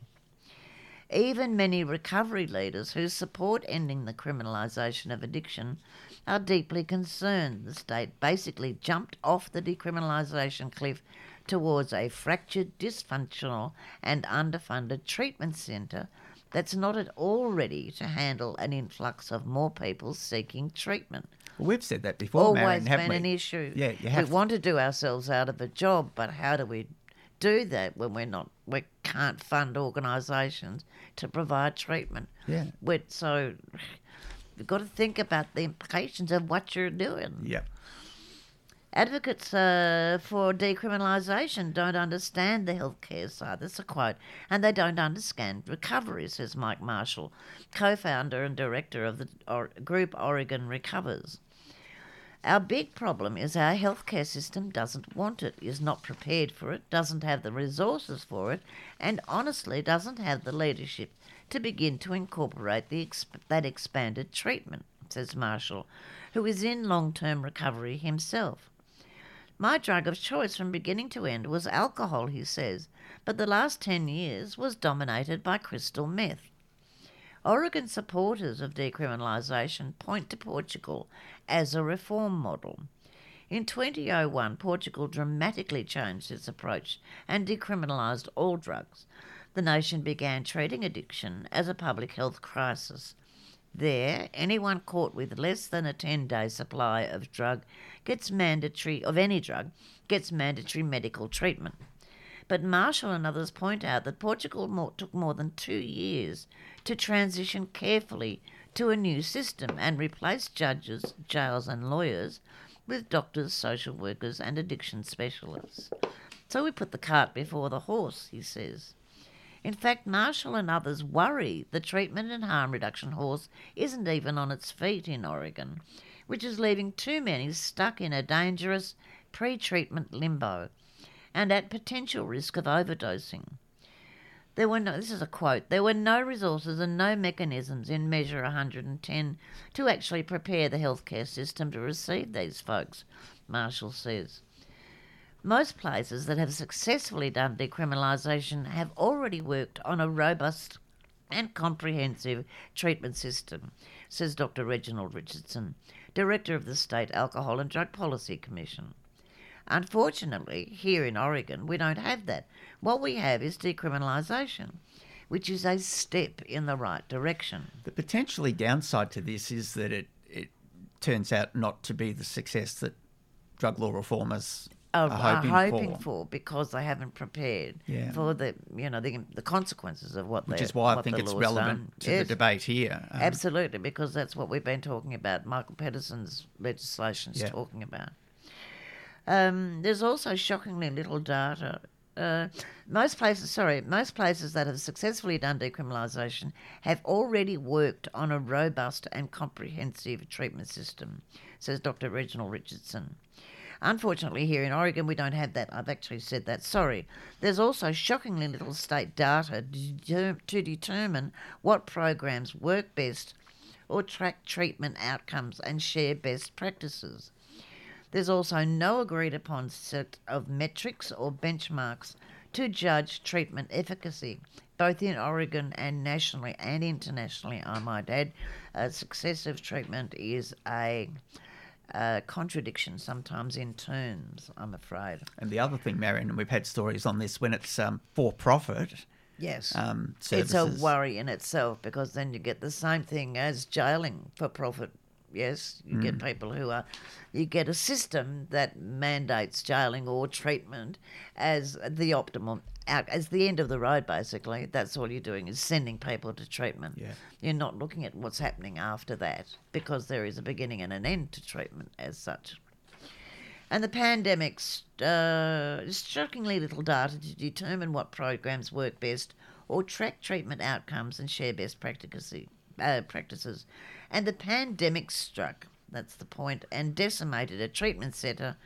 Even many recovery leaders who support ending the criminalisation of addiction are deeply concerned the state basically jumped off the decriminalisation cliff towards a fractured, dysfunctional, and underfunded treatment centre that's not at all ready to handle an influx of more people seeking treatment. Well, we've said that before, Always Marion, been we? an issue. Yeah, you we have. want to do ourselves out of a job, but how do we do that when we're not? We can't fund organisations to provide treatment. Yeah. We're, so you've got to think about the implications of what you're doing. Yep. Advocates uh, for decriminalisation don't understand the healthcare side. That's a quote. And they don't understand recovery, says Mike Marshall, co founder and director of the or- group Oregon Recovers. Our big problem is our healthcare system doesn't want it, is not prepared for it, doesn't have the resources for it, and honestly doesn't have the leadership to begin to incorporate exp- that expanded treatment, says Marshall, who is in long term recovery himself. My drug of choice from beginning to end was alcohol, he says, but the last 10 years was dominated by crystal meth. Oregon supporters of decriminalisation point to Portugal as a reform model. In 2001, Portugal dramatically changed its approach and decriminalised all drugs. The nation began treating addiction as a public health crisis. There, anyone caught with less than a 10 day supply of drug gets mandatory, of any drug, gets mandatory medical treatment. But Marshall and others point out that Portugal more, took more than two years to transition carefully to a new system and replace judges, jails, and lawyers with doctors, social workers, and addiction specialists. So we put the cart before the horse, he says. In fact, Marshall and others worry the treatment and harm reduction horse isn't even on its feet in Oregon, which is leaving too many stuck in a dangerous pre treatment limbo and at potential risk of overdosing. There were no, this is a quote, there were no resources and no mechanisms in Measure 110 to actually prepare the healthcare system to receive these folks, Marshall says. Most places that have successfully done decriminalisation have already worked on a robust and comprehensive treatment system, says Dr. Reginald Richardson, Director of the State Alcohol and Drug Policy Commission. Unfortunately, here in Oregon, we don't have that. What we have is decriminalisation, which is a step in the right direction. The potentially downside to this is that it, it turns out not to be the success that drug law reformers are, are hoping, are hoping for. for. because they haven't prepared Yeah. for the you know the, the consequences of what Which is why I think it's relevant done. to Yes, the debate here. Um, Absolutely, because that's what we've been talking about. Michael Pettersson's legislation's Yeah. talking about. Um, there's also shockingly little data. Uh, most places, sorry, most places that have successfully done decriminalisation have already worked on a robust and comprehensive treatment system, says Dr. Reginald Richardson. Unfortunately, here in Oregon, we don't have that. I've actually said that. Sorry. There's also shockingly little state data to to determine what programs work best or track treatment outcomes and share best practices. There's also no agreed upon set of metrics or benchmarks to judge treatment efficacy, both in Oregon and nationally and internationally, I might add. Uh, successive treatment is a uh, contradiction sometimes in terms, I'm afraid. and the other thing, Marion, and we've had stories on this, when it's um, for profit Yes. um, it's a worry in itself because then you get the same thing as jailing for profit. Yes, you get people who are, you get a system that mandates jailing or treatment as the optimal out as the end of the road. Basically, that's all you're doing is sending people to treatment. Yeah. You're not looking at what's happening after that because there is a beginning and an end to treatment as such. And the pandemic's uh, shockingly little data to determine what programs work best or track treatment outcomes and share best practices. Uh, practices. And the pandemic struck, that's the point, and decimated a treatment centre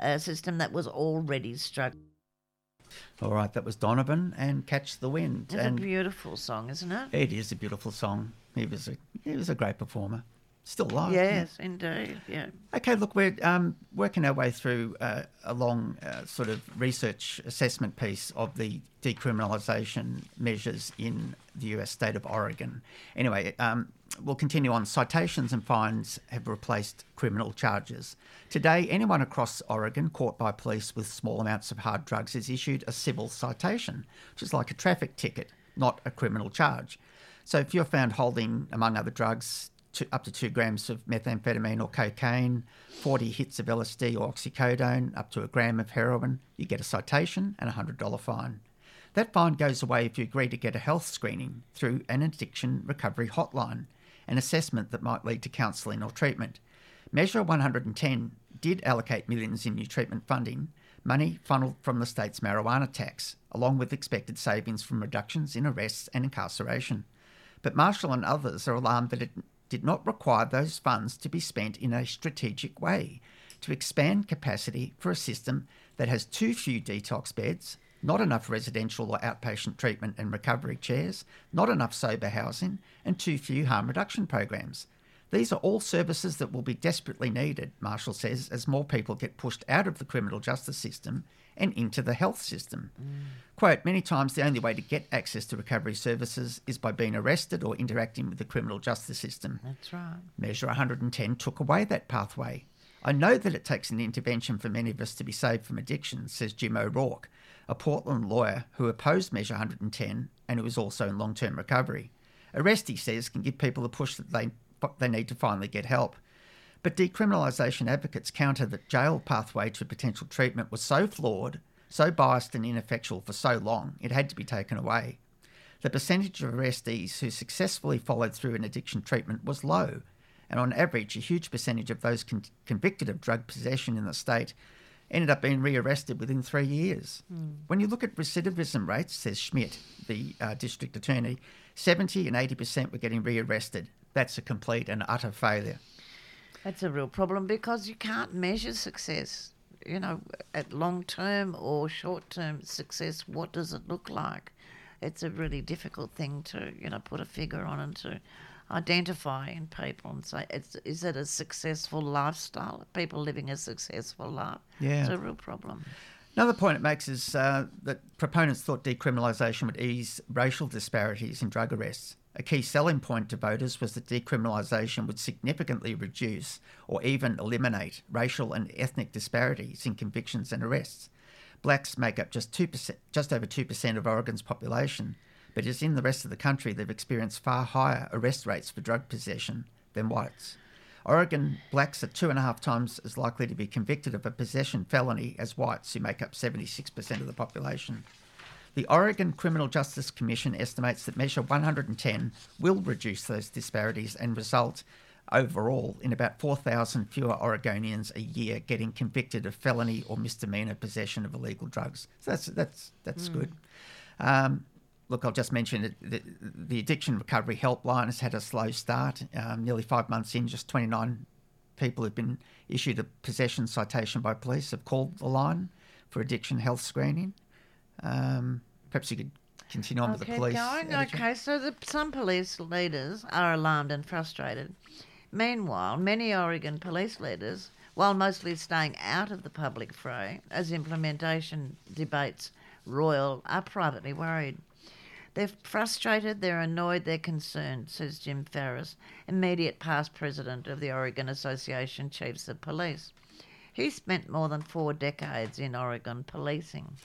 uh, system that was already struck. All right, that was Donovan and Catch the Wind. It's and a beautiful song, isn't it? it is a beautiful song. He was a he was a great performer. Still alive. Yes, indeed. Yeah. Okay, look, we're um, working our way through uh, a long uh, sort of research assessment piece of the decriminalisation measures in the US state of Oregon. Anyway, um, we'll continue on. Citations and fines have replaced criminal charges. Today, anyone across Oregon caught by police with small amounts of hard drugs is issued a civil citation, which is like a traffic ticket, not a criminal charge. So if you're found holding, among other drugs, two, up to two grams of methamphetamine or cocaine, 40 hits of LSD or oxycodone, up to a gram of heroin, you get a citation and a $100 fine. That fine goes away if you agree to get a health screening through an addiction recovery hotline, an assessment that might lead to counselling or treatment. Measure 110 did allocate millions in new treatment funding, money funneled from the state's marijuana tax, along with expected savings from reductions in arrests and incarceration. But Marshall and others are alarmed that it did not require those funds to be spent in a strategic way to expand capacity for a system that has too few detox beds, not enough residential or outpatient treatment and recovery chairs, not enough sober housing, and too few harm reduction programs. These are all services that will be desperately needed, Marshall says, as more people get pushed out of the criminal justice system and into the health system. Mm. Quote, many times the only way to get access to recovery services is by being arrested or interacting with the criminal justice system. That's right. Measure 110 took away that pathway. I know that it takes an intervention for many of us to be saved from addiction, says Jim O'Rourke, a Portland lawyer who opposed Measure 110 and who is also in long term recovery. Arrest, he says, can give people the push that they, they need to finally get help. But decriminalisation advocates counter that jail pathway to potential treatment was so flawed, so biased and ineffectual for so long, it had to be taken away. The percentage of arrestees who successfully followed through in addiction treatment was low, and on average, a huge percentage of those con- convicted of drug possession in the state ended up being rearrested within three years. When you look at recidivism rates, says Schmidt, the uh, district attorney, 70 and 80% were getting rearrested. That's a complete and utter failure. That's a real problem because you can't measure success. You know, at long term or short term success, what does it look like? It's a really difficult thing to, you know, put a figure on and to identify in people and say, it's, is it a successful lifestyle? Are people living a successful life? Yeah. It's a real problem. Another point it makes is uh, that proponents thought decriminalisation would ease racial disparities in drug arrests. A key selling point to voters was that decriminalisation would significantly reduce or even eliminate racial and ethnic disparities in convictions and arrests. Blacks make up just two percent, just over two percent of Oregon's population, but as in the rest of the country, they've experienced far higher arrest rates for drug possession than whites. Oregon blacks are two and a half times as likely to be convicted of a possession felony as whites, who make up 76% of the population. The Oregon Criminal Justice Commission estimates that Measure 110 will reduce those disparities and result overall in about 4,000 fewer Oregonians a year getting convicted of felony or misdemeanor possession of illegal drugs. So that's that's that's good. Um, look, I'll just mention it, the, the Addiction Recovery Helpline has had a slow start. Um, nearly five months in, just 29 people have been issued a possession citation by police have called the line for addiction health screening. Um, perhaps you could continue on with the police. going. Okay, so the, some police leaders are alarmed and frustrated. Meanwhile, many Oregon police leaders, while mostly staying out of the public fray as implementation debates roil, are privately worried. They're frustrated, they're annoyed, they're concerned, says Jim Ferraris, immediate past president of the Oregon Association Chiefs of Police. He spent more than four decades in Oregon policing.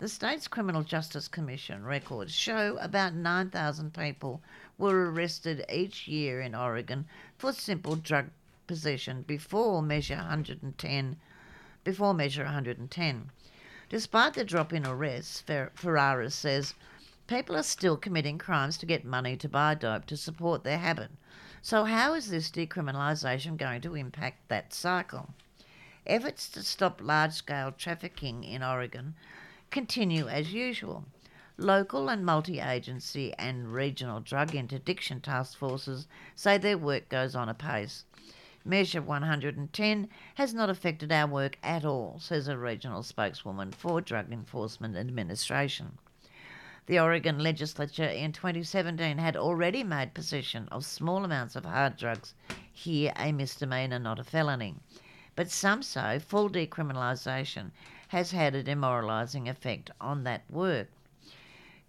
The state's Criminal Justice Commission records show about 9,000 people were arrested each year in Oregon for simple drug possession before Measure 110. Before Measure 110. Despite the drop in arrests, Fer- Ferraris says people are still committing crimes to get money to buy dope to support their habit. So, how is this decriminalisation going to impact that cycle? Efforts to stop large scale trafficking in Oregon continue as usual. Local and multi agency and regional drug interdiction task forces say their work goes on apace. Measure 110 has not affected our work at all, says a regional spokeswoman for Drug Enforcement Administration. The Oregon legislature in 2017 had already made possession of small amounts of hard drugs here a misdemeanour, not a felony. But some say full decriminalisation has had a demoralising effect on that work.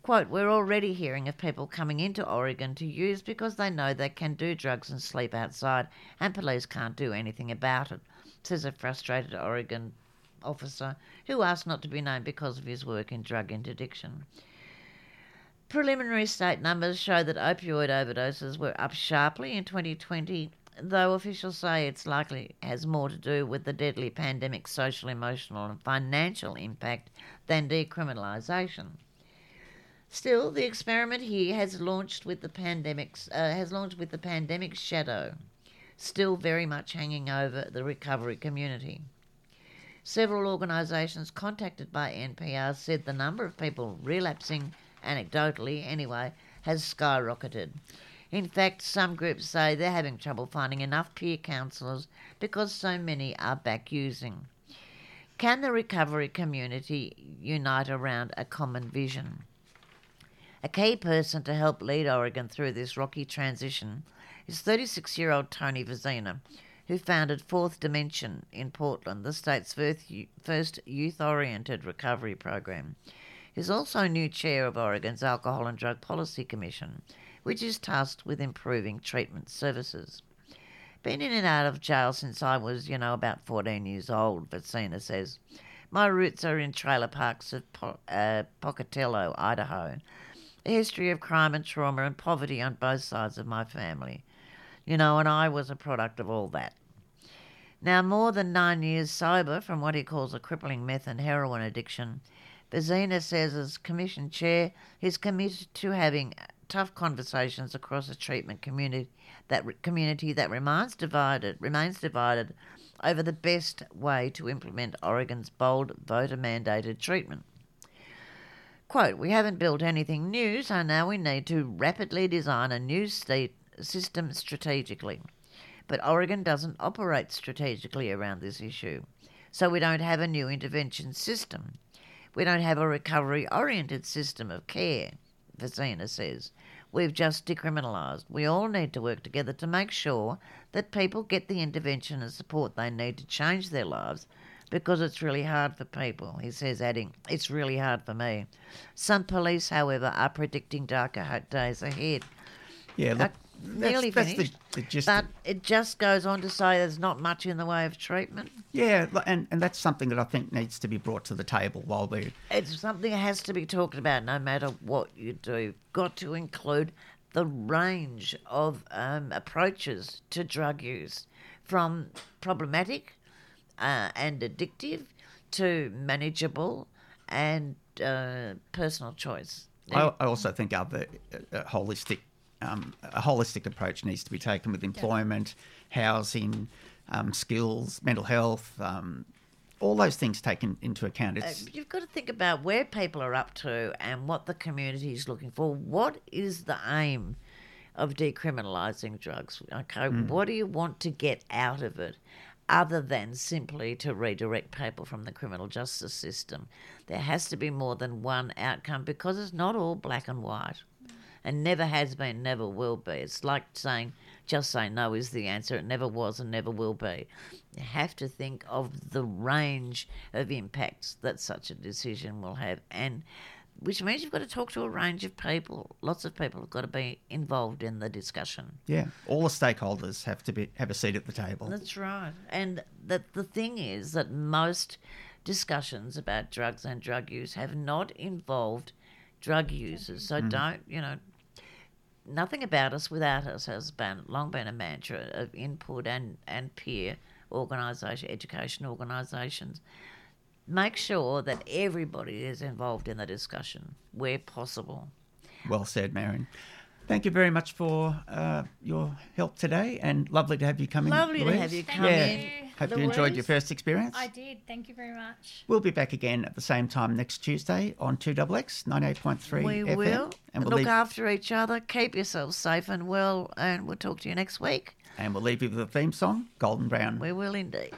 Quote, we're already hearing of people coming into Oregon to use because they know they can do drugs and sleep outside and police can't do anything about it, says a frustrated Oregon officer who asked not to be named because of his work in drug interdiction. Preliminary state numbers show that opioid overdoses were up sharply in 2020, though officials say it's likely has more to do with the deadly pandemic's social, emotional, and financial impact than decriminalisation. Still, the experiment here has launched with the pandemic's uh, has launched with the pandemic shadow, still very much hanging over the recovery community. Several organisations contacted by NPR said the number of people relapsing, anecdotally anyway, has skyrocketed. In fact, some groups say they're having trouble finding enough peer counsellors because so many are back using. Can the recovery community unite around a common vision? A key person to help lead Oregon through this rocky transition is 36 year old Tony Vezina, who founded Fourth Dimension in Portland, the state's first youth oriented recovery program. He's also new chair of Oregon's Alcohol and Drug Policy Commission, which is tasked with improving treatment services. Been in and out of jail since I was, you know, about 14 years old, Vezina says. My roots are in trailer parks of po- uh, Pocatello, Idaho, a history of crime and trauma and poverty on both sides of my family. You know, and I was a product of all that. Now, more than nine years sober from what he calls a crippling meth and heroin addiction, Vezina says, as Commission Chair, he's committed to having tough conversations across a treatment community that community that remains divided remains divided over the best way to implement Oregon's bold voter mandated treatment. Quote, we haven't built anything new, so now we need to rapidly design a new state system strategically. But Oregon doesn't operate strategically around this issue, so we don't have a new intervention system. We don't have a recovery oriented system of care, Vezina says. We've just decriminalised. We all need to work together to make sure that people get the intervention and support they need to change their lives because it's really hard for people, he says, adding, It's really hard for me. Some police, however, are predicting darker days ahead. Yeah, look, nearly that's, finished. the, the gist but it just goes on to say there's not much in the way of treatment. yeah, and, and that's something that I think needs to be brought to the table while we're It's something that has to be talked about no matter what you do. You've got to include the range of um, approaches to drug use from problematic uh, and addictive to manageable and uh, personal choice. I, I also think other uh, holistic um, a holistic approach needs to be taken with employment, housing, um, skills, mental health, um, all those things taken into account. It's You've got to think about where people are up to and what the community is looking for. What is the aim of decriminalising drugs? Okay, what do you want to get out of it? Other than simply to redirect people from the criminal justice system, there has to be more than one outcome because it's not all black and white, and never has been, never will be. It's like saying just say no is the answer. It never was and never will be. You have to think of the range of impacts that such a decision will have, and which means you've got to talk to a range of people. Lots of people have got to be involved in the discussion. yeah, all the stakeholders have to be have a seat at the table. That's right. And that the thing is that most discussions about drugs and drug use have not involved drug users. So mm-hmm. don't, you know, nothing about us without us has been long been a mantra of input and, and peer organisation, education organisations. make sure that everybody is involved in the discussion where possible. Well said, Marion. Thank you very much for uh, your help today, and lovely to have you come in. Lovely to have you come yeah. in. Hope you enjoyed your first experience. I did. Thank you very much. We'll be back again at the same time next Tuesday on 2XX 98.3 We FM. will. And we'll, Look leave, after each other. Keep yourselves safe and well. And we'll talk to you next week. and we'll leave you with a theme song, Golden Brown. We will indeed.